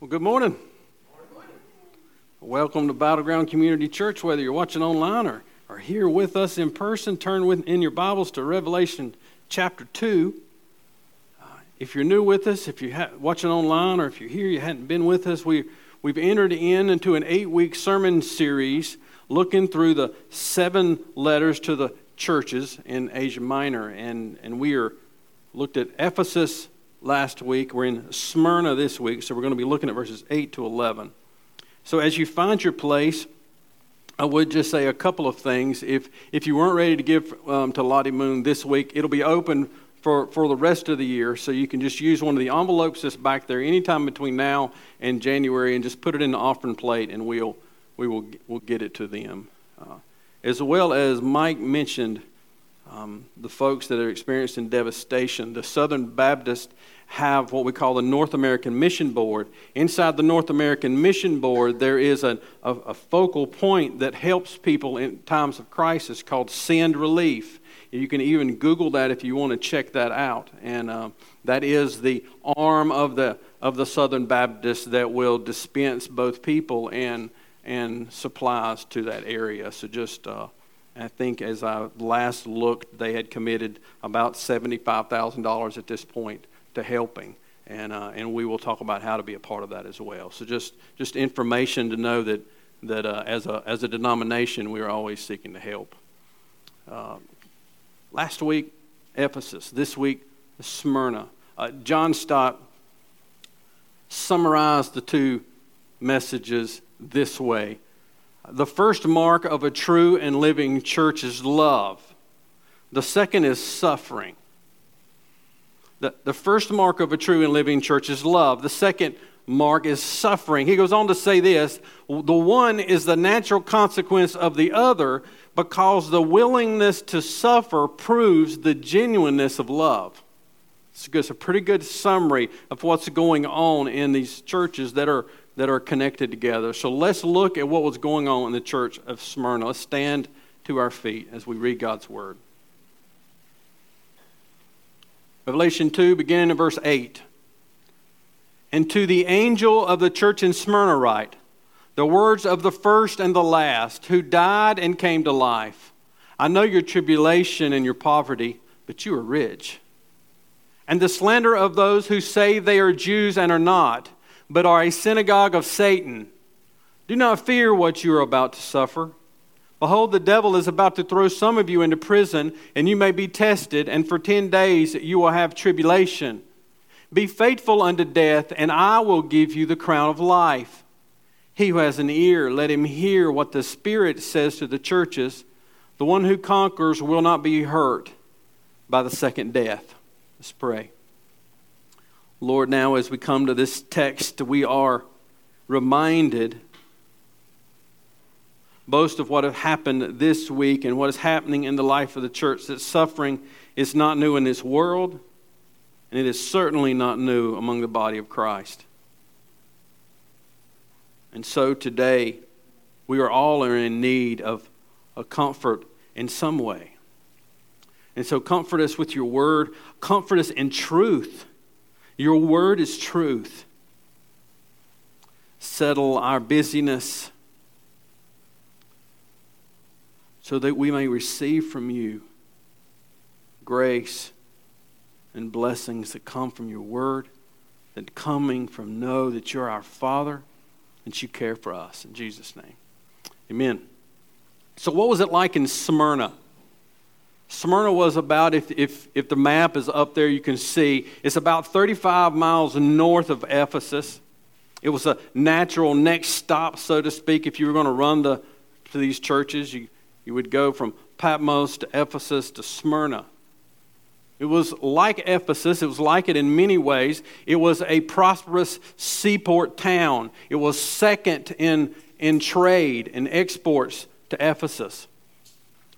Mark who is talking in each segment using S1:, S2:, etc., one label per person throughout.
S1: Well, good morning. Welcome to Battleground Community Church. Whether you're watching online or, or here with us in person, turn with, in your Bibles to Revelation chapter 2. Uh, if you're new with us, if you're ha- watching online, or if you're here, you hadn't been with us, we, we've entered in into an eight week sermon series looking through the seven letters to the churches in Asia Minor. And, and we are looked at Ephesus last week. We're in Smyrna this week, so we're going to be looking at verses 8 to 11. So as you find your place, I would just say a couple of things. If, if you weren't ready to give um, to Lottie Moon this week, it'll be open for, for the rest of the year. So you can just use one of the envelopes that's back there anytime between now and January and just put it in the offering plate and we'll, we will we'll get it to them. Uh, as well as Mike mentioned, um, the folks that are experiencing devastation. The Southern Baptists have what we call the North American Mission Board. Inside the North American Mission Board, there is a, a, focal point that helps people in times of crisis called Send Relief. You can even Google that if you want to check that out. And uh, that is the arm of the, of the Southern Baptists that will dispense both people and, and supplies to that area. So just. Uh, I think as I last looked, they had committed about $75,000 at this point to helping. And, uh, and we will talk about how to be a part of that as well. So just, just information to know that, that uh, as, a, as a denomination, we are always seeking to help. Uh, last week, Ephesus. This week, Smyrna. Uh, John Stott summarized the two messages this way the first mark of a true and living church is love. The second is suffering. The, the first mark of a true and living church is love. The second mark is suffering. He goes on to say this the one is the natural consequence of the other because the willingness to suffer proves the genuineness of love. It's a pretty good summary of what's going on in these churches that are that are connected together. So let's look at what was going on in the church of Smyrna. Let's stand to our feet as we read God's word. Revelation 2, beginning in verse 8. And to the angel of the church in Smyrna write, the words of the first and the last, who died and came to life. I know your tribulation and your poverty, but you are rich. And the slander of those who say they are Jews and are not but are a synagogue of Satan. Do not fear what you are about to suffer. Behold, the devil is about to throw some of you into prison, and you may be tested, and for ten days you will have tribulation. Be faithful unto death, and I will give you the crown of life. He who has an ear, let him hear what the Spirit says to the churches. The one who conquers will not be hurt by the second death. Let's pray. Lord, now as we come to this text, we are reminded both of what has happened this week and what is happening in the life of the church that suffering is not new in this world, and it is certainly not new among the body of Christ. And so today, we are all in need of a comfort in some way. And so, comfort us with your word, comfort us in truth your word is truth. Settle our busyness so that we may receive from you grace and blessings that come from your word, that coming from know that you're our Father and you care for us. In Jesus' name. Amen. So, what was it like in Smyrna? Smyrna was about, if, if, if the map is up there, you can see, it's about 35 miles north of Ephesus. It was a natural next stop, so to speak. If you were going to run the, to these churches, you, you would go from Patmos to Ephesus to Smyrna. It was like Ephesus, it was like it in many ways. It was a prosperous seaport town, it was second in, in trade and exports to Ephesus.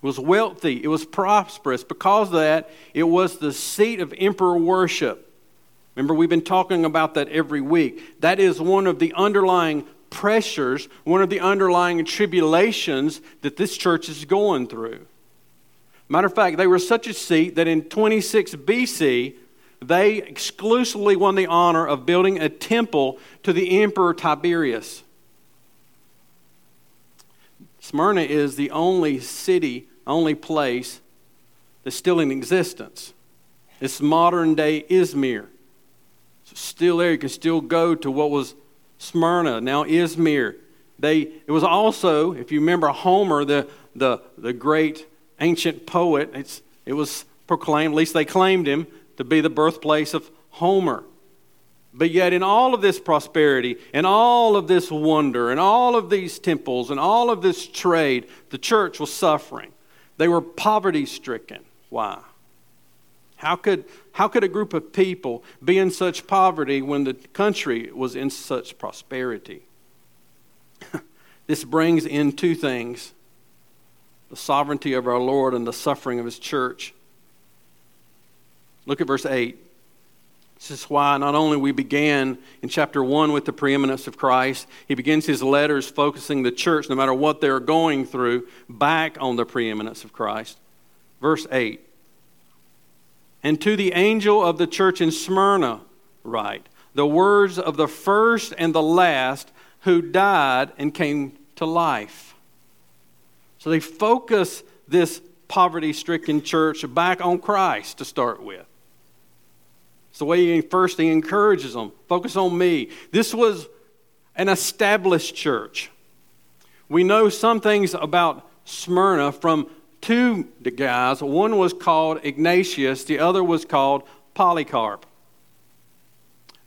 S1: It was wealthy, it was prosperous. Because of that, it was the seat of emperor worship. Remember, we've been talking about that every week. That is one of the underlying pressures, one of the underlying tribulations that this church is going through. Matter of fact, they were such a seat that in 26 BC, they exclusively won the honor of building a temple to the Emperor Tiberius. Smyrna is the only city, only place that's still in existence. It's modern day Izmir. It's still there. You can still go to what was Smyrna, now Izmir. They, it was also, if you remember Homer, the, the, the great ancient poet, it's, it was proclaimed, at least they claimed him, to be the birthplace of Homer. But yet, in all of this prosperity, and all of this wonder, and all of these temples, and all of this trade, the church was suffering. They were poverty stricken. Why? How could, how could a group of people be in such poverty when the country was in such prosperity? this brings in two things the sovereignty of our Lord and the suffering of his church. Look at verse 8. This is why not only we began in chapter 1 with the preeminence of Christ, he begins his letters focusing the church, no matter what they're going through, back on the preeminence of Christ. Verse 8 and to the angel of the church in Smyrna, write the words of the first and the last who died and came to life. So they focus this poverty stricken church back on Christ to start with. It's the way he first he encourages them focus on me. This was an established church. We know some things about Smyrna from two guys. One was called Ignatius, the other was called Polycarp.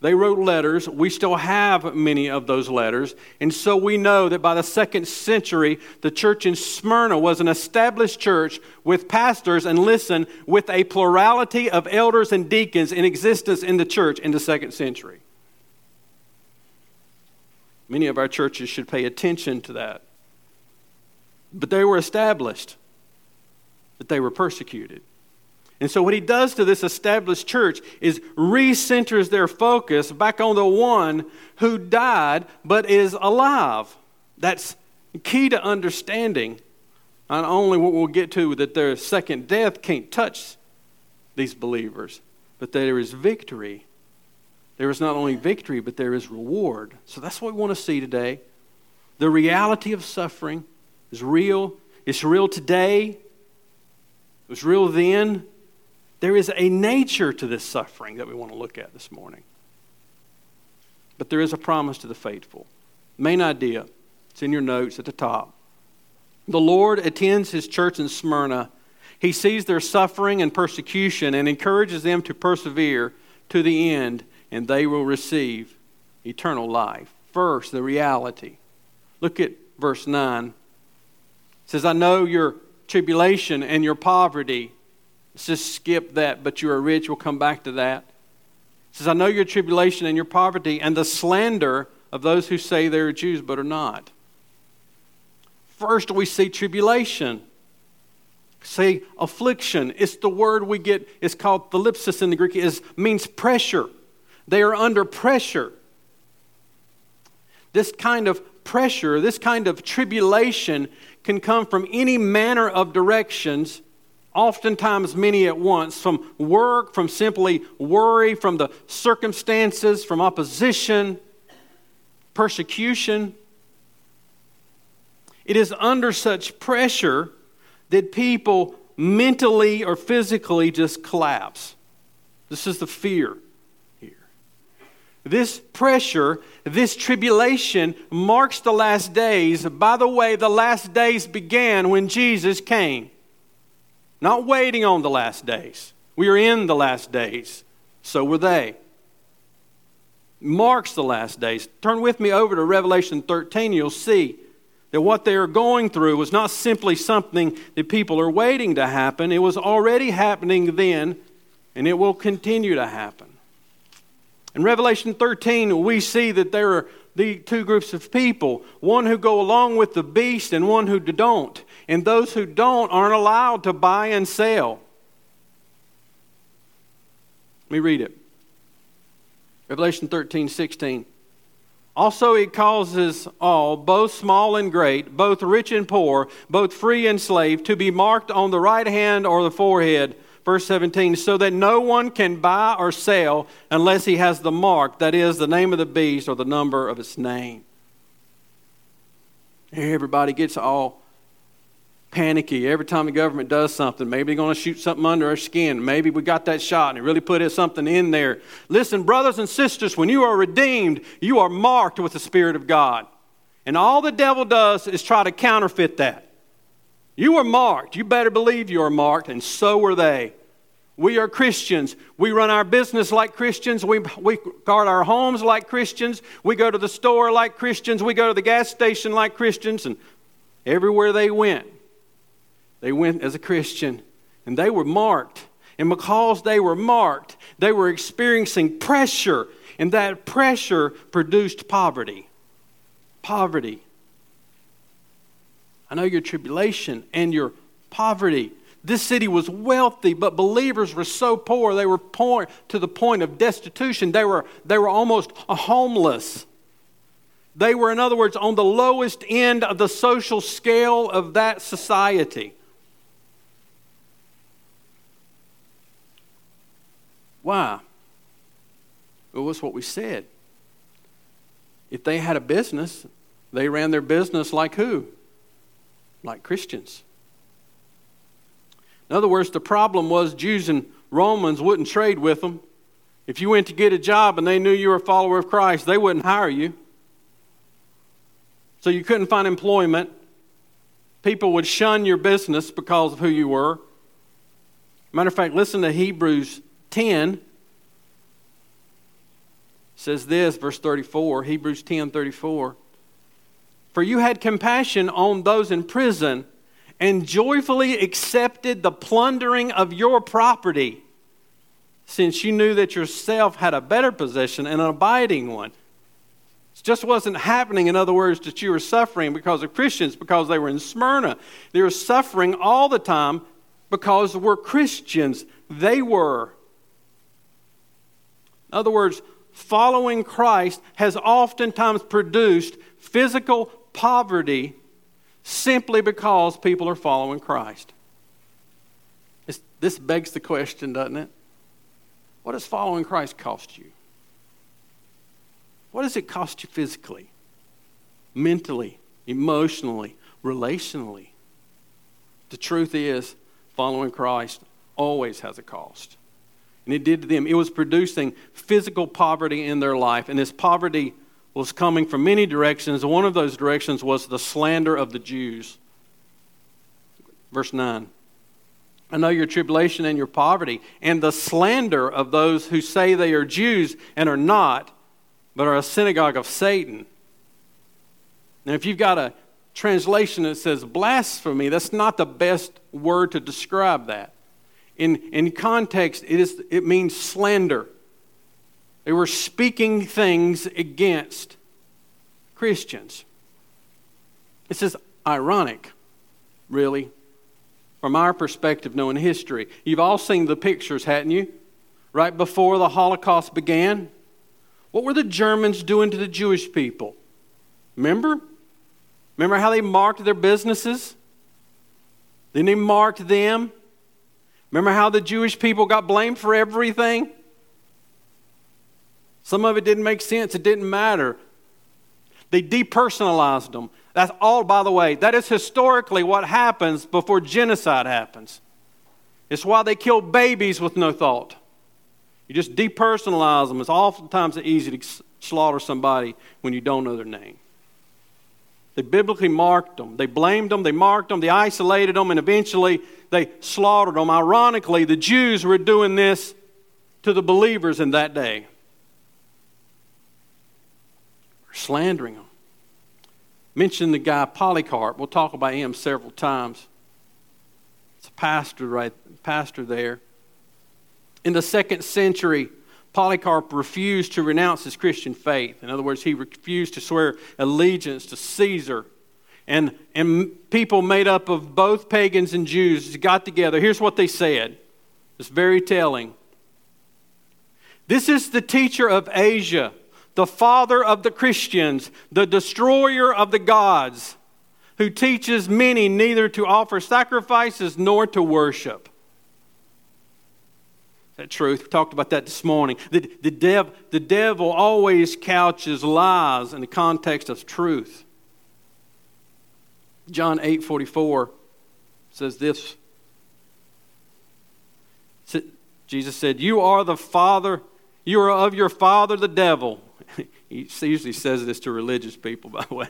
S1: They wrote letters. We still have many of those letters. And so we know that by the second century, the church in Smyrna was an established church with pastors, and listen, with a plurality of elders and deacons in existence in the church in the second century. Many of our churches should pay attention to that. But they were established that they were persecuted. And so, what he does to this established church is recenters their focus back on the one who died but is alive. That's key to understanding not only what we'll get to that their second death can't touch these believers, but there is victory. There is not only victory, but there is reward. So that's what we want to see today. The reality of suffering is real. It's real today. It was real then. There is a nature to this suffering that we want to look at this morning. But there is a promise to the faithful. Main idea, it's in your notes at the top. The Lord attends his church in Smyrna. He sees their suffering and persecution and encourages them to persevere to the end, and they will receive eternal life. First, the reality. Look at verse 9. It says, I know your tribulation and your poverty. Let's just skip that, but you are rich. We'll come back to that. It says, I know your tribulation and your poverty and the slander of those who say they're Jews but are not. First, we see tribulation. See affliction. It's the word we get, it's called thlipsis in the Greek, it means pressure. They are under pressure. This kind of pressure, this kind of tribulation can come from any manner of directions, oftentimes many at once, from work, from simply worry, from the circumstances, from opposition, persecution. It is under such pressure that people mentally or physically just collapse. This is the fear. Here. This pressure, this tribulation marks the last days. By the way, the last days began when Jesus came. Not waiting on the last days. We are in the last days. So were they. Marks the last days. Turn with me over to Revelation 13. You'll see that what they are going through was not simply something that people are waiting to happen, it was already happening then, and it will continue to happen. In Revelation 13, we see that there are the two groups of people one who go along with the beast and one who don't. And those who don't aren't allowed to buy and sell. Let me read it. Revelation 13, 16. Also, it causes all, both small and great, both rich and poor, both free and slave, to be marked on the right hand or the forehead verse 17, so that no one can buy or sell unless he has the mark, that is, the name of the beast or the number of its name. Everybody gets all panicky every time the government does something. Maybe they're going to shoot something under our skin. Maybe we got that shot and it really put something in there. Listen, brothers and sisters, when you are redeemed, you are marked with the Spirit of God. And all the devil does is try to counterfeit that. You are marked. You better believe you are marked, and so are they. We are Christians. We run our business like Christians. We, we guard our homes like Christians. We go to the store like Christians. We go to the gas station like Christians. And everywhere they went, they went as a Christian. And they were marked. And because they were marked, they were experiencing pressure. And that pressure produced poverty. Poverty. I know your tribulation and your poverty this city was wealthy, but believers were so poor, they were poor to the point of destitution. They were, they were almost homeless. They were, in other words, on the lowest end of the social scale of that society. Why? Well, what's what we said. If they had a business, they ran their business like who? Like Christians. In other words, the problem was Jews and Romans wouldn't trade with them. If you went to get a job and they knew you were a follower of Christ, they wouldn't hire you. So you couldn't find employment. People would shun your business because of who you were. Matter of fact, listen to Hebrews 10. Says this, verse 34, Hebrews 10 34. For you had compassion on those in prison and joyfully accepted the plundering of your property, since you knew that yourself had a better possession and an abiding one. It just wasn't happening, in other words, that you were suffering because of Christians, because they were in Smyrna. They were suffering all the time because we're Christians. They were. In other words, following Christ has oftentimes produced physical poverty simply because people are following Christ. It's, this begs the question, doesn't it? What does following Christ cost you? What does it cost you physically, mentally, emotionally, relationally? The truth is, following Christ always has a cost. And it did to them. It was producing physical poverty in their life, and this poverty was coming from many directions. One of those directions was the slander of the Jews. Verse 9. I know your tribulation and your poverty, and the slander of those who say they are Jews and are not, but are a synagogue of Satan. Now, if you've got a translation that says blasphemy, that's not the best word to describe that. In, in context, it, is, it means slander. They were speaking things against Christians. This is ironic, really, from our perspective, knowing history. You've all seen the pictures, hadn't you? Right before the Holocaust began. What were the Germans doing to the Jewish people? Remember? Remember how they marked their businesses? Then they marked them. Remember how the Jewish people got blamed for everything? Some of it didn't make sense, it didn't matter. They depersonalized them. That's all, by the way, that is historically what happens before genocide happens. It's why they kill babies with no thought. You just depersonalize them. It's oftentimes easy to slaughter somebody when you don't know their name. They biblically marked them. They blamed them. They marked them. They isolated them. And eventually they slaughtered them. Ironically, the Jews were doing this to the believers in that day slandering them. Mention the guy Polycarp. We'll talk about him several times. It's a pastor right pastor there. In the second century, Polycarp refused to renounce his Christian faith. In other words, he refused to swear allegiance to Caesar. And, and people made up of both pagans and Jews got together. Here's what they said. It's very telling. This is the teacher of Asia the father of the Christians, the destroyer of the gods, who teaches many neither to offer sacrifices nor to worship. That truth. We talked about that this morning. The, the, dev, the devil always couches lies in the context of truth. John 8 44 says this Jesus said, You are the father, you are of your father, the devil. he usually says this to religious people, by the way.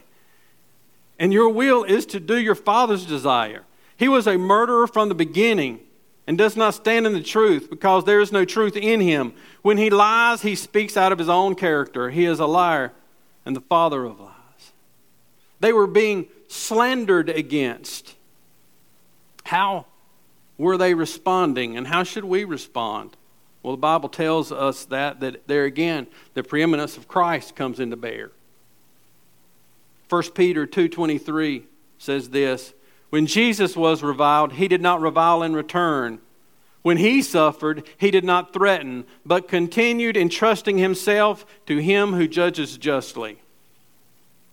S1: And your will is to do your father's desire. He was a murderer from the beginning and does not stand in the truth because there is no truth in him. When he lies, he speaks out of his own character. He is a liar and the father of lies. They were being slandered against. How were they responding and how should we respond? Well, the Bible tells us that that there again the preeminence of Christ comes into bear. 1 Peter 2:23 says this, when Jesus was reviled, he did not revile in return. When he suffered, he did not threaten, but continued entrusting himself to him who judges justly.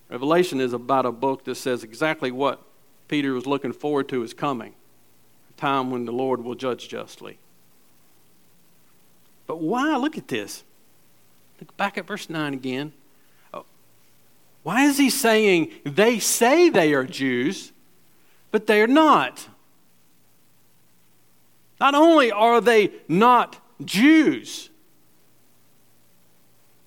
S1: Revelation is about a book that says exactly what Peter was looking forward to is coming a time when the Lord will judge justly. But why? Look at this. Look back at verse 9 again. Oh, why is he saying they say they are Jews? But they are not. Not only are they not Jews,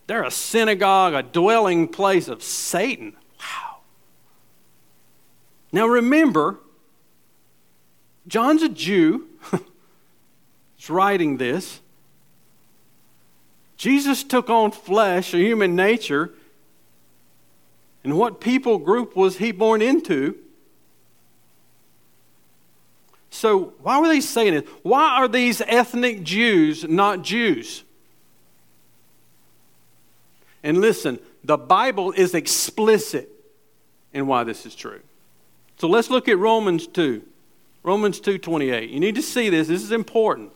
S1: they're a synagogue, a dwelling place of Satan. Wow. Now remember, John's a Jew. He's writing this. Jesus took on flesh, a human nature. And what people group was he born into? So, why were they saying it? Why are these ethnic Jews not Jews? And listen, the Bible is explicit in why this is true. So let's look at Romans 2. Romans 2:28. You need to see this. This is important.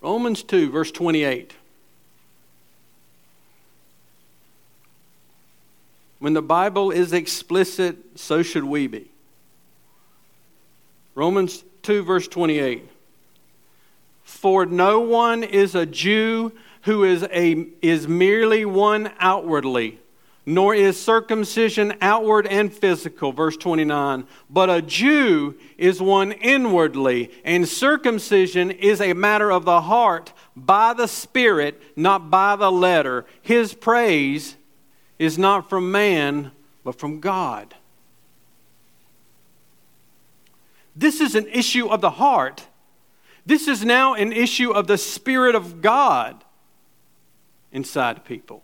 S1: Romans 2 verse 28. When the Bible is explicit, so should we be. Romans 2, verse 28. For no one is a Jew who is, a, is merely one outwardly, nor is circumcision outward and physical. Verse 29. But a Jew is one inwardly, and circumcision is a matter of the heart by the Spirit, not by the letter. His praise is not from man, but from God. This is an issue of the heart. This is now an issue of the Spirit of God inside people.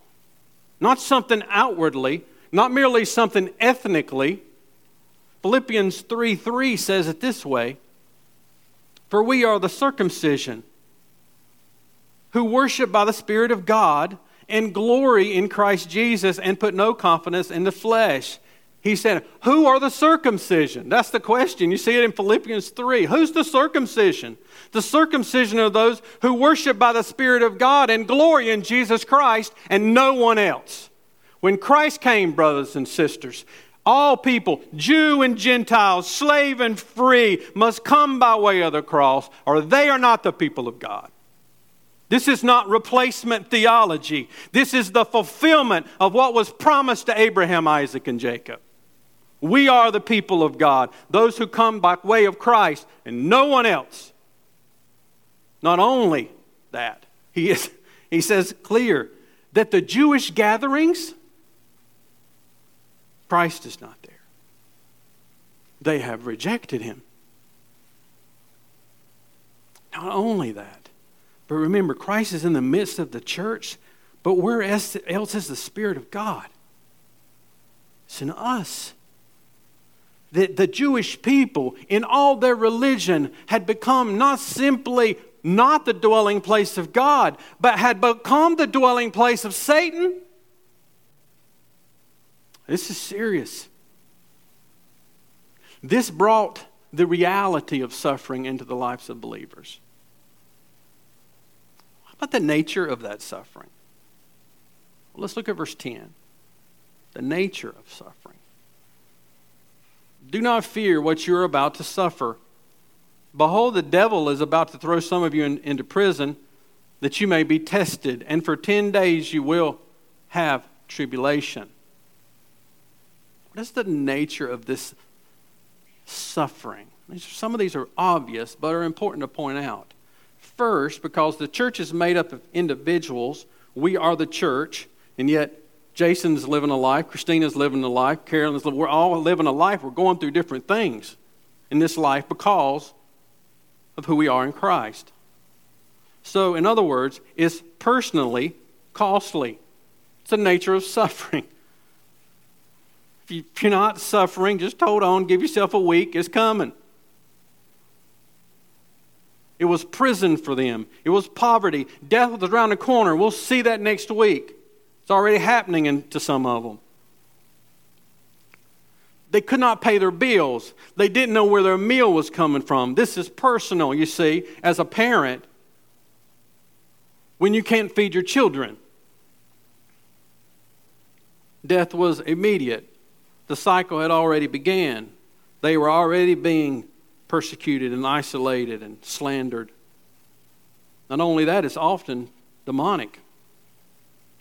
S1: Not something outwardly, not merely something ethnically. Philippians 3 3 says it this way For we are the circumcision who worship by the Spirit of God and glory in Christ Jesus and put no confidence in the flesh. He said, Who are the circumcision? That's the question. You see it in Philippians 3. Who's the circumcision? The circumcision of those who worship by the Spirit of God and glory in Jesus Christ and no one else. When Christ came, brothers and sisters, all people, Jew and Gentile, slave and free, must come by way of the cross, or they are not the people of God. This is not replacement theology. This is the fulfillment of what was promised to Abraham, Isaac, and Jacob. We are the people of God, those who come by way of Christ and no one else. Not only that, he, is, he says clear that the Jewish gatherings, Christ is not there. They have rejected him. Not only that, but remember, Christ is in the midst of the church, but where else is the Spirit of God? It's in us. The, the Jewish people, in all their religion, had become not simply not the dwelling place of God, but had become the dwelling place of Satan. This is serious. This brought the reality of suffering into the lives of believers about the nature of that suffering? Well, let's look at verse 10. The nature of suffering. Do not fear what you're about to suffer. Behold, the devil is about to throw some of you in, into prison that you may be tested, and for 10 days you will have tribulation. What is the nature of this suffering? Some of these are obvious, but are important to point out. First, because the church is made up of individuals, we are the church, and yet Jason's living a life, Christina's living a life, Carolyn's living, we're all living a life. We're going through different things in this life because of who we are in Christ. So, in other words, it's personally costly. It's the nature of suffering. If you're not suffering, just hold on, give yourself a week, it's coming. It was prison for them. It was poverty. Death was around the corner. We'll see that next week. It's already happening to some of them. They could not pay their bills. They didn't know where their meal was coming from. This is personal, you see, as a parent, when you can't feed your children. Death was immediate. The cycle had already began. They were already being persecuted and isolated and slandered. Not only that, it's often demonic.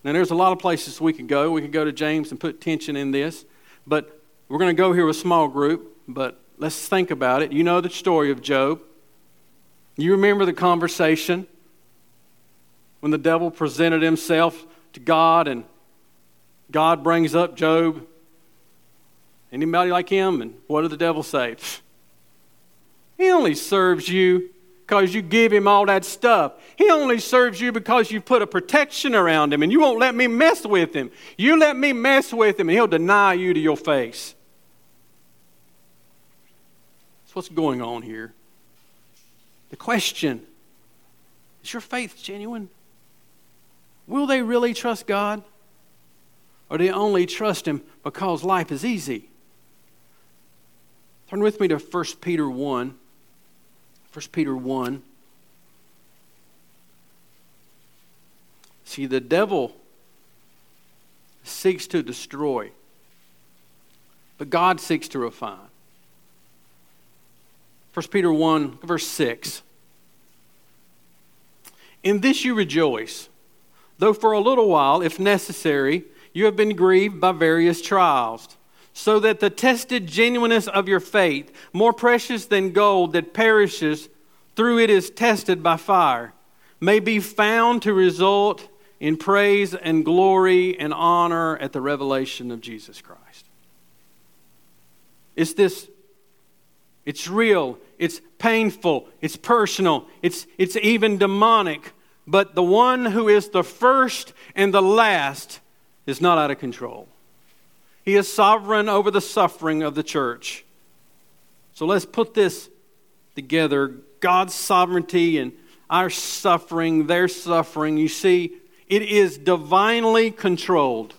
S1: Now, there's a lot of places we could go. We could go to James and put tension in this, but we're going to go here with a small group, but let's think about it. You know the story of Job. You remember the conversation when the devil presented himself to God and God brings up Job. Anybody like him? And what did the devil say? He only serves you because you give him all that stuff. He only serves you because you put a protection around him and you won't let me mess with him. You let me mess with him and he'll deny you to your face. That's what's going on here. The question is your faith genuine? Will they really trust God? Or do they only trust Him because life is easy? Turn with me to 1 Peter 1. 1 Peter 1. See, the devil seeks to destroy, but God seeks to refine. 1 Peter 1, verse 6. In this you rejoice, though for a little while, if necessary, you have been grieved by various trials so that the tested genuineness of your faith, more precious than gold that perishes through it is tested by fire, may be found to result in praise and glory and honor at the revelation of Jesus Christ. It's this, it's real, it's painful, it's personal, it's, it's even demonic, but the one who is the first and the last is not out of control. He is sovereign over the suffering of the church. So let's put this together God's sovereignty and our suffering, their suffering. You see, it is divinely controlled.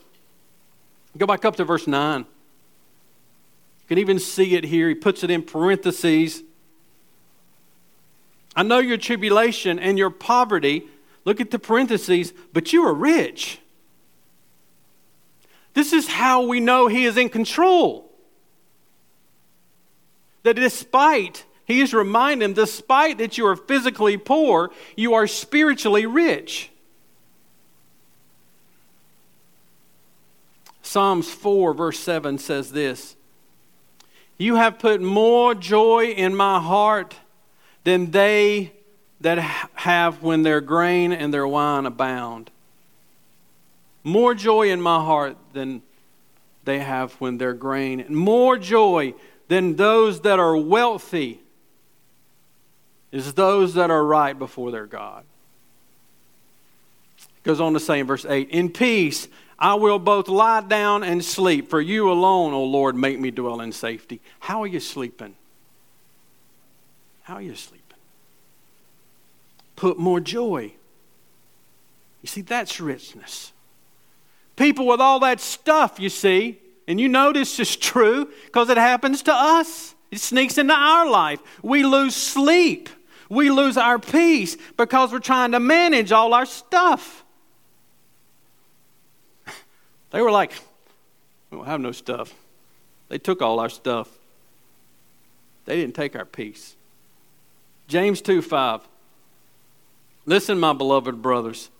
S1: Go back up to verse 9. You can even see it here. He puts it in parentheses. I know your tribulation and your poverty. Look at the parentheses, but you are rich. This is how we know He is in control. That despite, He is reminding, despite that you are physically poor, you are spiritually rich. Psalms 4, verse 7 says this You have put more joy in my heart than they that have when their grain and their wine abound more joy in my heart than they have when they're grain, and more joy than those that are wealthy is those that are right before their God. It goes on to say in verse 8, In peace I will both lie down and sleep, for you alone, O Lord, make me dwell in safety. How are you sleeping? How are you sleeping? Put more joy. You see, that's richness. People with all that stuff, you see, and you know this is true because it happens to us. It sneaks into our life. We lose sleep. We lose our peace because we're trying to manage all our stuff. They were like, we don't have no stuff. They took all our stuff. They didn't take our peace. James 2 5. Listen, my beloved brothers.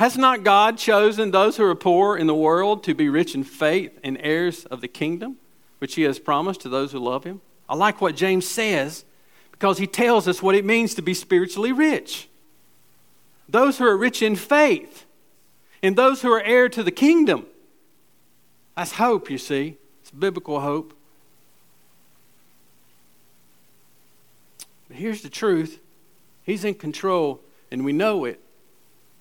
S1: Has not God chosen those who are poor in the world to be rich in faith and heirs of the kingdom, which he has promised to those who love him? I like what James says because he tells us what it means to be spiritually rich. Those who are rich in faith and those who are heir to the kingdom. That's hope, you see. It's biblical hope. But here's the truth He's in control, and we know it.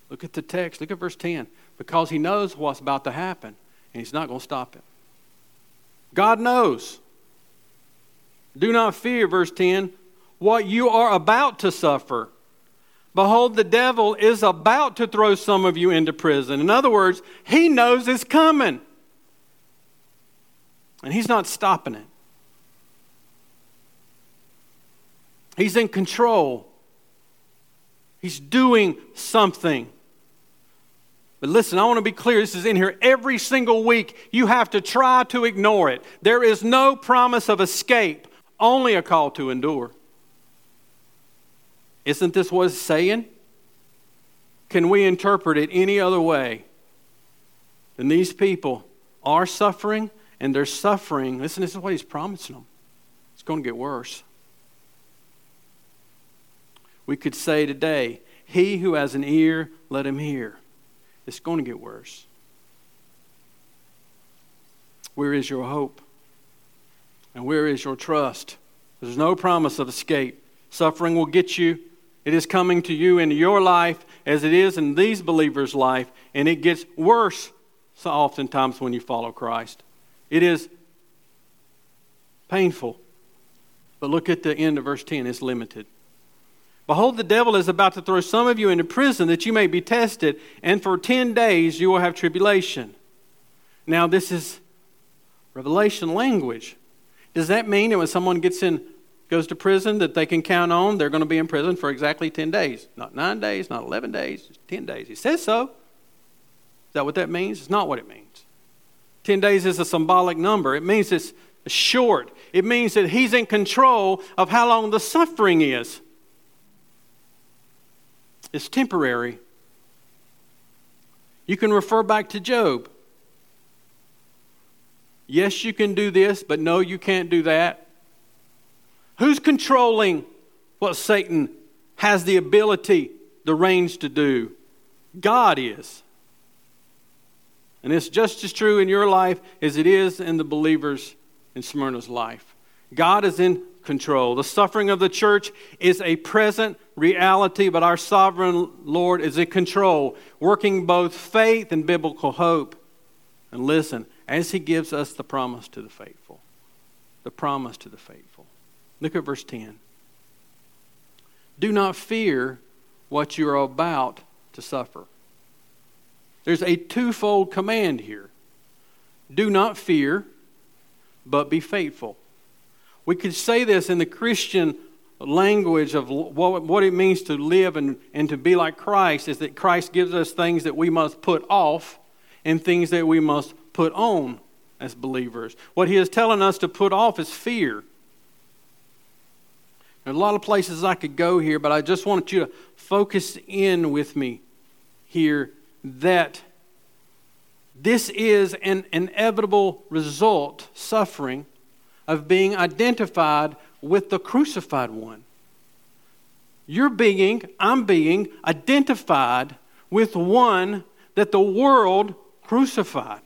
S1: Look at the text. Look at verse 10. Because he knows what's about to happen, and he's not going to stop it. God knows. Do not fear, verse 10, what you are about to suffer. Behold, the devil is about to throw some of you into prison. In other words, he knows it's coming. And he's not stopping it. He's in control. He's doing something. But listen, I want to be clear. This is in here every single week. You have to try to ignore it. There is no promise of escape, only a call to endure. Isn't this what it's saying? Can we interpret it any other way than these people are suffering and they're suffering? Listen, this is what he's promising them. It's going to get worse. We could say today, He who has an ear, let him hear. It's going to get worse. Where is your hope? And where is your trust? There's no promise of escape. Suffering will get you. It is coming to you in your life as it is in these believers' life, and it gets worse so oftentimes when you follow Christ. It is painful. But look at the end of verse 10, it's limited. Behold, the devil is about to throw some of you into prison that you may be tested, and for 10 days you will have tribulation. Now, this is revelation language. Does that mean that when someone gets in, goes to prison, that they can count on they're going to be in prison for exactly 10 days? Not nine days, not 11 days, just 10 days. He says so. Is that what that means? It's not what it means. 10 days is a symbolic number. It means it's short. It means that he's in control of how long the suffering is is temporary. You can refer back to Job. Yes, you can do this, but no, you can't do that. Who's controlling what Satan has the ability, the reins to do? God is. And it's just as true in your life as it is in the believers in Smyrna's life. God is in control. The suffering of the church is a present reality, but our sovereign Lord is in control, working both faith and biblical hope. And listen, as He gives us the promise to the faithful, the promise to the faithful. Look at verse 10. Do not fear what you are about to suffer. There's a twofold command here do not fear, but be faithful. We could say this in the Christian language of what, what it means to live and, and to be like Christ is that Christ gives us things that we must put off and things that we must put on as believers. What he is telling us to put off is fear. There's a lot of places I could go here, but I just want you to focus in with me here that this is an inevitable result, suffering, of being identified with the crucified one. You're being, I'm being identified with one that the world crucified.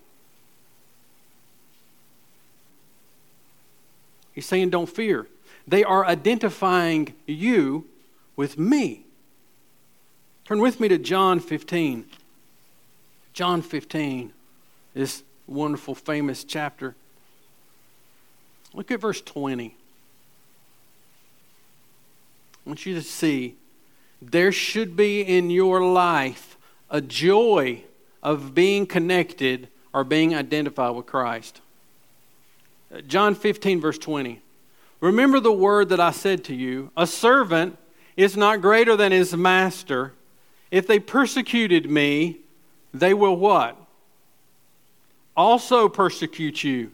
S1: He's saying, don't fear. They are identifying you with me. Turn with me to John 15. John 15, this wonderful, famous chapter. Look at verse 20. I want you to see there should be in your life a joy of being connected or being identified with Christ. Uh, John 15, verse 20. Remember the word that I said to you a servant is not greater than his master. If they persecuted me, they will what? Also persecute you.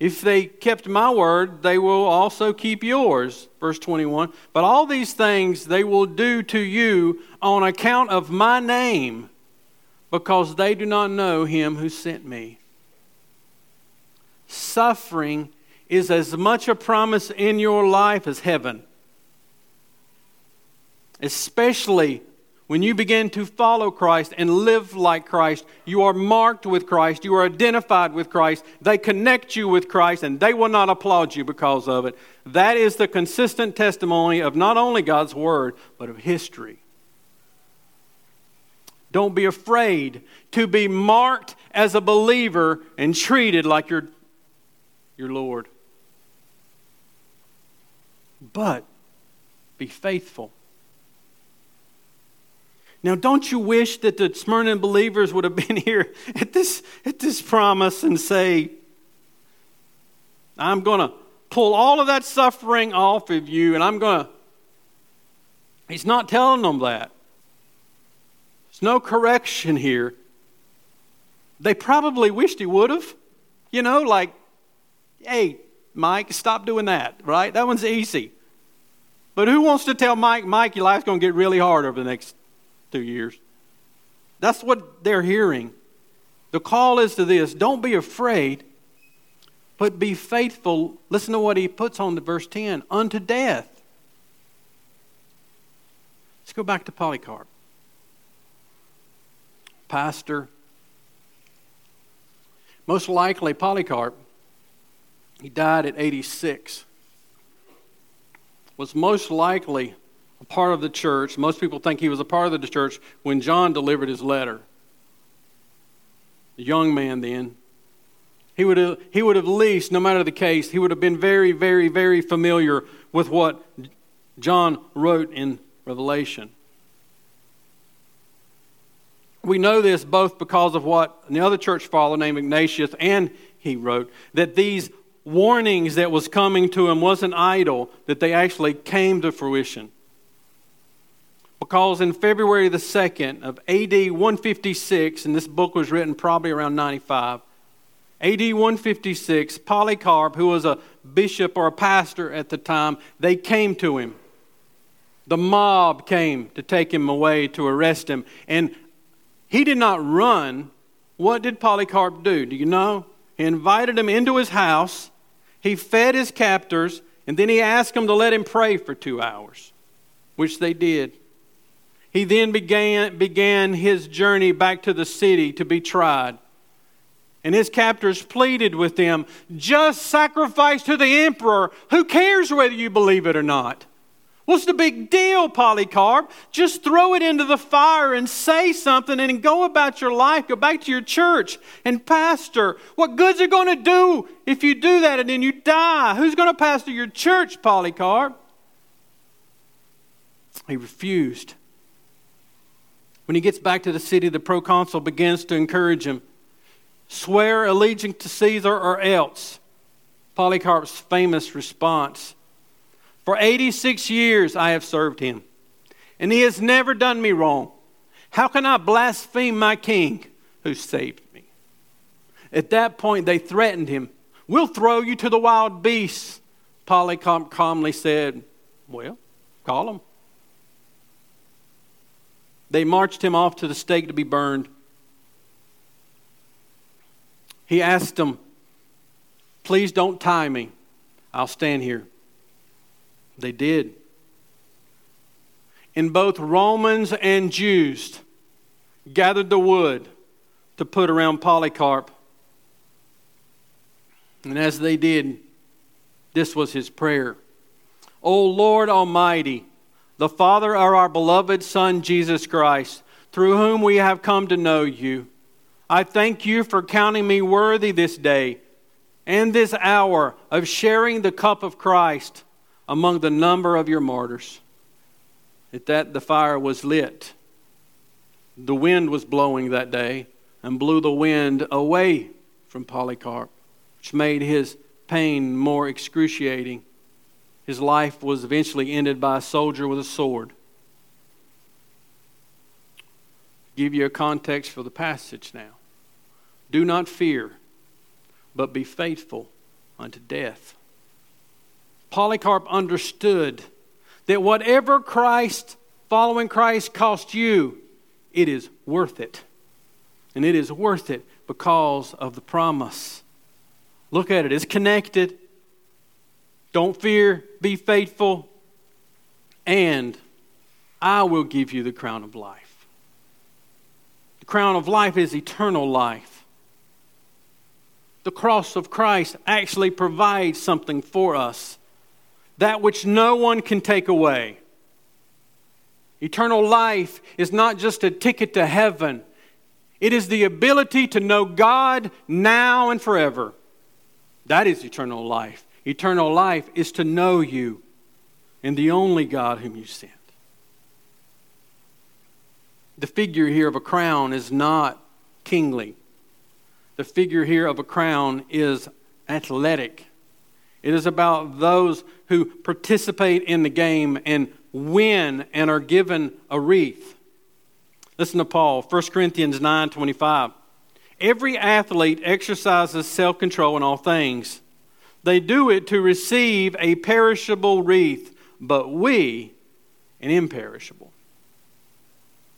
S1: If they kept my word, they will also keep yours. Verse 21. But all these things they will do to you on account of my name, because they do not know him who sent me. Suffering is as much a promise in your life as heaven, especially when you begin to follow Christ and live like Christ, you are marked with Christ, you are identified with Christ, they connect you with Christ, and they will not applaud you because of it. That is the consistent testimony of not only God's Word, but of history. Don't be afraid to be marked as a believer and treated like your, your Lord. But be faithful now, don't you wish that the Smyrna believers would have been here at this, at this promise and say, I'm going to pull all of that suffering off of you, and I'm going to. He's not telling them that. There's no correction here. They probably wished he would have. You know, like, hey, Mike, stop doing that, right? That one's easy. But who wants to tell Mike, Mike, your life's going to get really hard over the next two years. That's what they're hearing. The call is to this don't be afraid, but be faithful. Listen to what he puts on the verse 10 unto death. Let's go back to Polycarp. Pastor. Most likely, Polycarp, he died at 86, was most likely a part of the church. Most people think he was a part of the church when John delivered his letter. A young man then. He would, have, he would have at least, no matter the case, he would have been very, very, very familiar with what John wrote in Revelation. We know this both because of what the other church father named Ignatius and he wrote, that these warnings that was coming to him wasn't idle, that they actually came to fruition because in February the 2nd of AD 156, and this book was written probably around 95, AD 156, Polycarp, who was a bishop or a pastor at the time, they came to him. The mob came to take him away to arrest him. And he did not run. What did Polycarp do? Do you know? He invited him into his house, he fed his captors, and then he asked them to let him pray for two hours, which they did. He then began, began his journey back to the city to be tried. And his captors pleaded with him, just sacrifice to the emperor. Who cares whether you believe it or not? What's the big deal, Polycarp? Just throw it into the fire and say something and go about your life. Go back to your church and pastor. What good's it going to do if you do that and then you die? Who's going to pastor your church, Polycarp? He refused. When he gets back to the city, the proconsul begins to encourage him swear allegiance to Caesar or else. Polycarp's famous response For 86 years I have served him, and he has never done me wrong. How can I blaspheme my king who saved me? At that point, they threatened him. We'll throw you to the wild beasts. Polycarp calmly said, Well, call them. They marched him off to the stake to be burned. He asked them, Please don't tie me. I'll stand here. They did. And both Romans and Jews gathered the wood to put around Polycarp. And as they did, this was his prayer O Lord Almighty, the Father of our beloved Son, Jesus Christ, through whom we have come to know you. I thank you for counting me worthy this day and this hour of sharing the cup of Christ among the number of your martyrs. At that, the fire was lit. The wind was blowing that day and blew the wind away from Polycarp, which made his pain more excruciating. His life was eventually ended by a soldier with a sword. Give you a context for the passage now. Do not fear, but be faithful unto death. Polycarp understood that whatever Christ, following Christ, cost you, it is worth it. And it is worth it because of the promise. Look at it, it's connected. Don't fear, be faithful, and I will give you the crown of life. The crown of life is eternal life. The cross of Christ actually provides something for us that which no one can take away. Eternal life is not just a ticket to heaven, it is the ability to know God now and forever. That is eternal life. Eternal life is to know you and the only God whom you sent. The figure here of a crown is not kingly. The figure here of a crown is athletic. It is about those who participate in the game and win and are given a wreath. Listen to Paul, 1 Corinthians 9 25. Every athlete exercises self control in all things. They do it to receive a perishable wreath, but we an imperishable.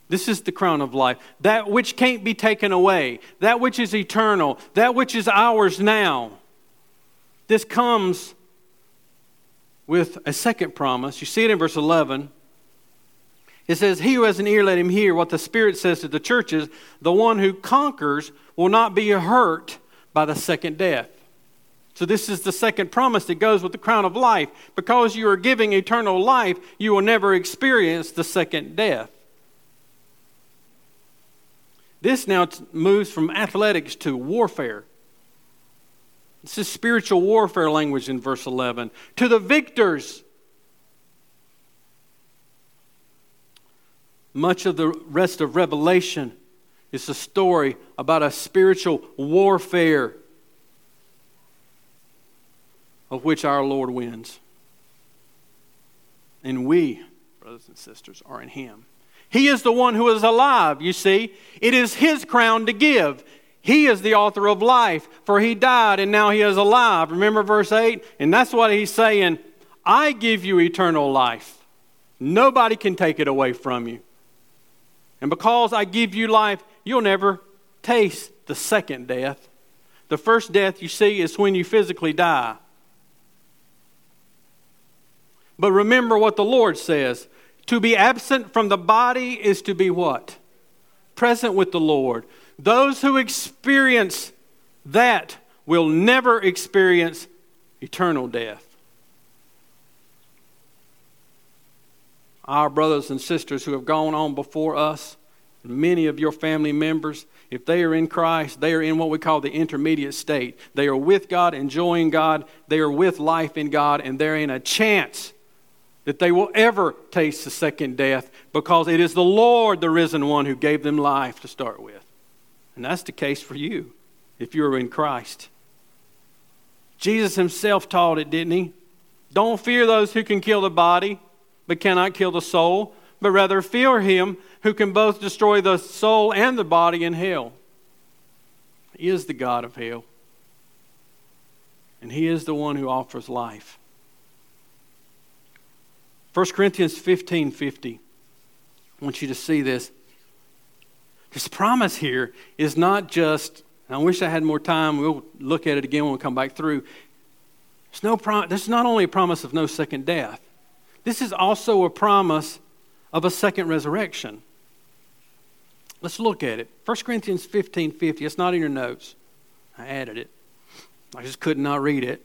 S1: This is the crown of life. That which can't be taken away, that which is eternal, that which is ours now. This comes with a second promise. You see it in verse 11. It says, He who has an ear, let him hear what the Spirit says to the churches. The one who conquers will not be hurt by the second death. So, this is the second promise that goes with the crown of life. Because you are giving eternal life, you will never experience the second death. This now moves from athletics to warfare. This is spiritual warfare language in verse 11. To the victors, Much of the rest of Revelation is a story about a spiritual warfare of which our Lord wins. And we, brothers and sisters, are in Him. He is the one who is alive, you see. It is His crown to give. He is the author of life, for He died and now He is alive. Remember verse 8? And that's what He's saying I give you eternal life. Nobody can take it away from you. And because I give you life, you'll never taste the second death. The first death you see is when you physically die. But remember what the Lord says to be absent from the body is to be what? Present with the Lord. Those who experience that will never experience eternal death. our brothers and sisters who have gone on before us, many of your family members, if they are in Christ, they are in what we call the intermediate state. They are with God, enjoying God, they are with life in God, and they're in a chance that they will ever taste the second death because it is the Lord, the risen one, who gave them life to start with. And that's the case for you if you're in Christ. Jesus himself taught it, didn't he? Don't fear those who can kill the body but cannot kill the soul, but rather fear him who can both destroy the soul and the body in hell. He is the God of hell. And he is the one who offers life. 1 Corinthians 15 50. I want you to see this. This promise here is not just, I wish I had more time. We'll look at it again when we come back through. There's, no prom- there's not only a promise of no second death, this is also a promise of a second resurrection. Let's look at it. 1 Corinthians 15 50. It's not in your notes. I added it. I just could not read it.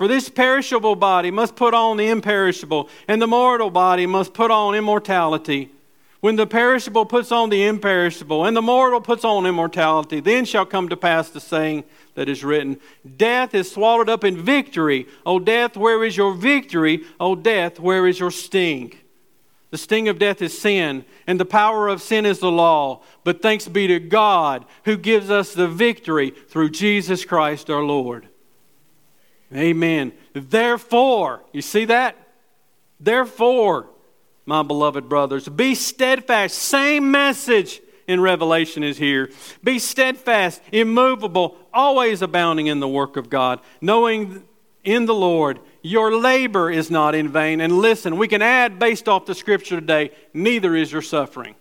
S1: For this perishable body must put on the imperishable, and the mortal body must put on immortality. When the perishable puts on the imperishable, and the mortal puts on immortality, then shall come to pass the saying that is written Death is swallowed up in victory. O death, where is your victory? O death, where is your sting? The sting of death is sin, and the power of sin is the law. But thanks be to God who gives us the victory through Jesus Christ our Lord. Amen. Therefore, you see that? Therefore, my beloved brothers. Be steadfast. Same message in Revelation is here. Be steadfast, immovable, always abounding in the work of God, knowing in the Lord your labor is not in vain. And listen, we can add based off the scripture today, neither is your suffering.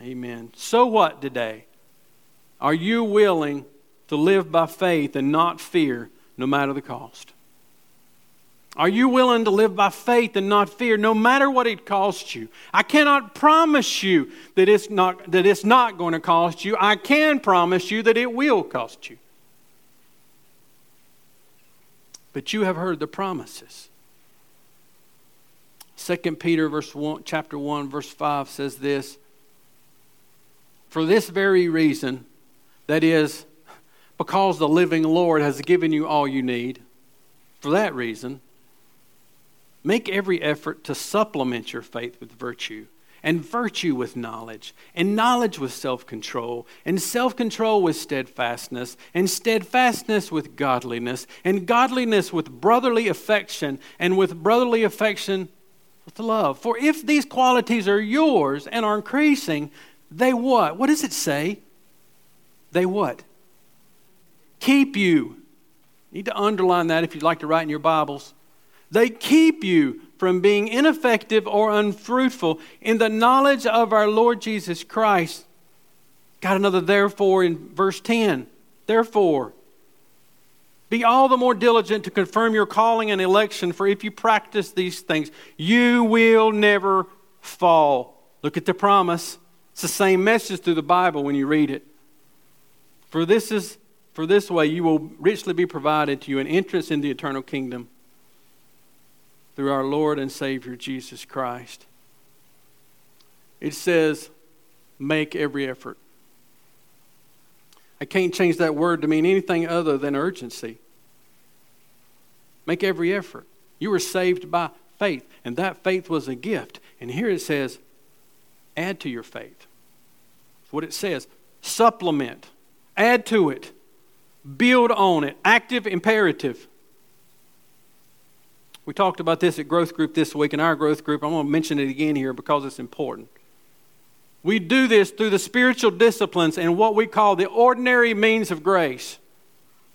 S1: Amen. So what today? Are you willing to live by faith and not fear no matter the cost? Are you willing to live by faith and not fear, no matter what it costs you? I cannot promise you that it's not, that it's not going to cost you. I can promise you that it will cost you. But you have heard the promises. 2 Peter verse 1, chapter 1, verse 5 says this For this very reason, that is, because the living Lord has given you all you need, for that reason, Make every effort to supplement your faith with virtue, and virtue with knowledge, and knowledge with self control, and self control with steadfastness, and steadfastness with godliness, and godliness with brotherly affection, and with brotherly affection with love. For if these qualities are yours and are increasing, they what? What does it say? They what? Keep you. need to underline that if you'd like to write in your Bibles they keep you from being ineffective or unfruitful in the knowledge of our Lord Jesus Christ. Got another therefore in verse 10. Therefore, be all the more diligent to confirm your calling and election, for if you practice these things, you will never fall. Look at the promise. It's the same message through the Bible when you read it. For this is for this way you will richly be provided to you an entrance in the eternal kingdom through our Lord and Savior Jesus Christ. It says, make every effort. I can't change that word to mean anything other than urgency. Make every effort. You were saved by faith, and that faith was a gift. And here it says, add to your faith. That's what it says. Supplement, add to it, build on it. Active imperative. We talked about this at growth group this week in our growth group. I'm going to mention it again here because it's important. We do this through the spiritual disciplines and what we call the ordinary means of grace.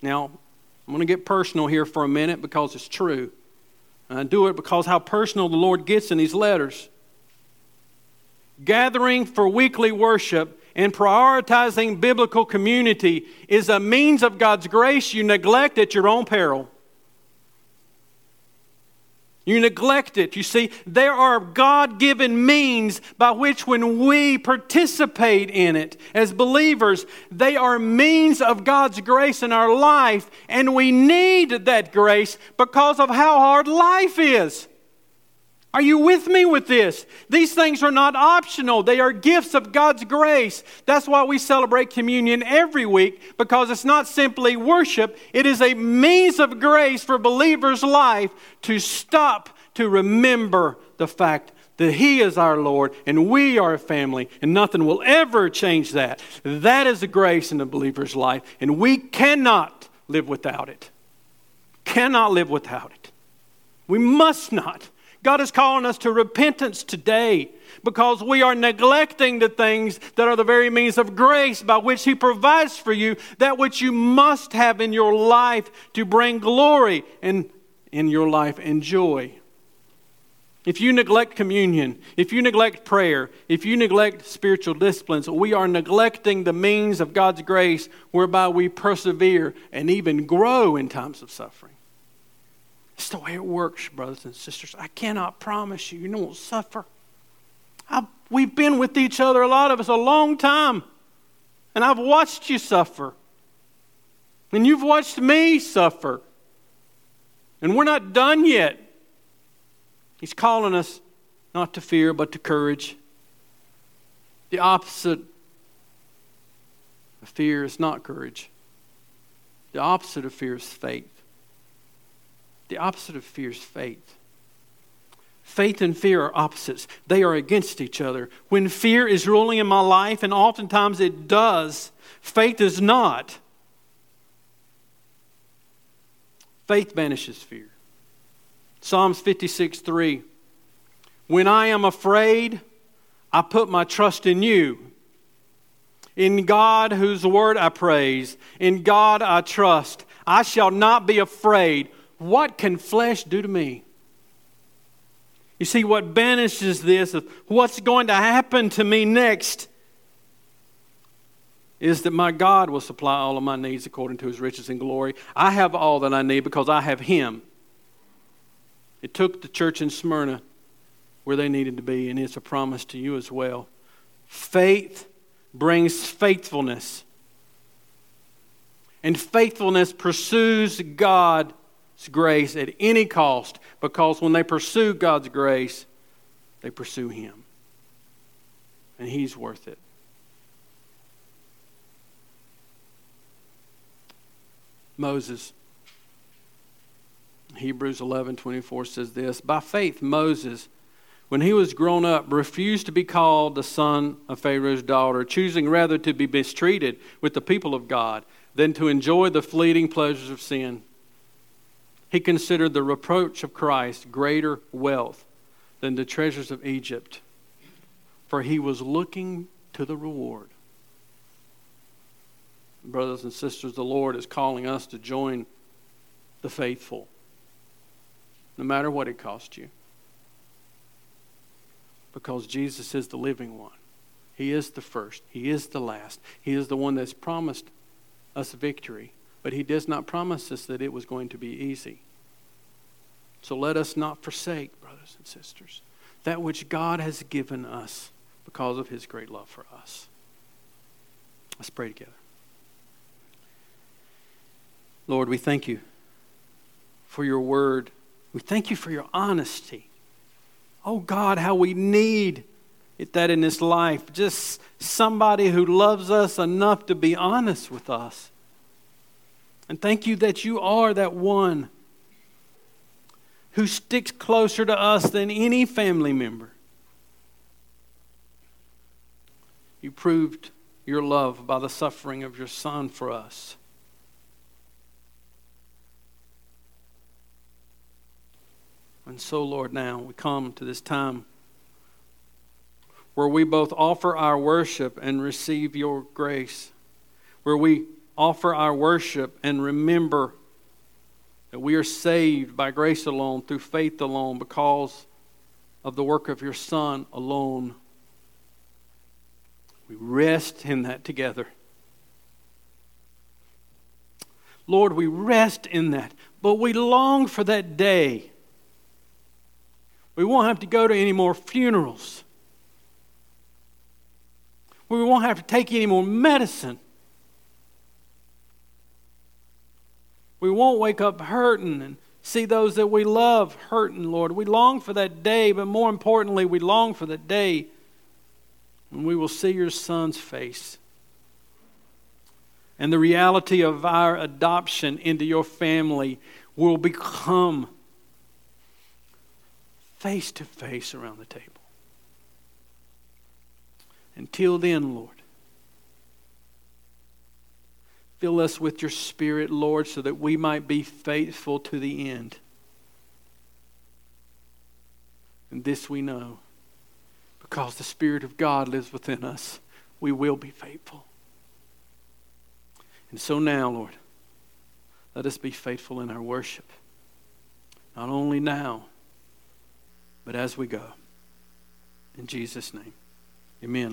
S1: Now, I'm going to get personal here for a minute because it's true. And I do it because how personal the Lord gets in these letters. Gathering for weekly worship and prioritizing biblical community is a means of God's grace you neglect at your own peril. You neglect it. You see, there are God given means by which, when we participate in it as believers, they are means of God's grace in our life, and we need that grace because of how hard life is. Are you with me with this? These things are not optional. They are gifts of God's grace. That's why we celebrate communion every week because it's not simply worship, it is a means of grace for believers' life to stop to remember the fact that He is our Lord and we are a family, and nothing will ever change that. That is the grace in the believer's life, and we cannot live without it. Cannot live without it. We must not. God is calling us to repentance today because we are neglecting the things that are the very means of grace by which He provides for you that which you must have in your life to bring glory in, in your life and joy. If you neglect communion, if you neglect prayer, if you neglect spiritual disciplines, we are neglecting the means of God's grace whereby we persevere and even grow in times of suffering. It's the way it works, brothers and sisters. I cannot promise you you won't suffer. I, we've been with each other, a lot of us, a long time. And I've watched you suffer. And you've watched me suffer. And we're not done yet. He's calling us not to fear, but to courage. The opposite of fear is not courage. The opposite of fear is faith. The opposite of fear is faith. Faith and fear are opposites, they are against each other. When fear is ruling in my life, and oftentimes it does, faith is not. Faith banishes fear. Psalms 56 3. When I am afraid, I put my trust in you. In God, whose word I praise, in God I trust. I shall not be afraid. What can flesh do to me? You see, what banishes this of what's going to happen to me next is that my God will supply all of my needs according to his riches and glory. I have all that I need because I have him. It took the church in Smyrna where they needed to be, and it's a promise to you as well. Faith brings faithfulness. And faithfulness pursues God grace at any cost because when they pursue God's grace, they pursue Him. And He's worth it. Moses. Hebrews 11 24 says this By faith, Moses, when he was grown up, refused to be called the son of Pharaoh's daughter, choosing rather to be mistreated with the people of God than to enjoy the fleeting pleasures of sin he considered the reproach of Christ greater wealth than the treasures of Egypt, for he was looking to the reward. Brothers and sisters, the Lord is calling us to join the faithful, no matter what it costs you. Because Jesus is the living one. He is the first. He is the last. He is the one that's promised us victory. But he does not promise us that it was going to be easy. So let us not forsake, brothers and sisters, that which God has given us because of his great love for us. Let's pray together. Lord, we thank you for your word. We thank you for your honesty. Oh God, how we need that in this life. Just somebody who loves us enough to be honest with us. And thank you that you are that one who sticks closer to us than any family member. You proved your love by the suffering of your Son for us. And so, Lord, now we come to this time where we both offer our worship and receive your grace, where we offer our worship and remember that we are saved by grace alone, through faith alone, because of the work of your Son alone. We rest in that together. Lord, we rest in that, but we long for that day. We won't have to go to any more funerals. We won't have to take any more medicine. We won't wake up hurting and see those that we love hurting, Lord. We long for that day, but more importantly, we long for that day when we will see your Son's face. And the reality of our adoption into your family will become face to face around the table. Until then, Lord, Fill us with your Spirit, Lord, so that we might be faithful to the end. And this we know because the Spirit of God lives within us, we will be faithful. And so now, Lord, let us be faithful in our worship. Not only now, but as we go. In Jesus' name, amen.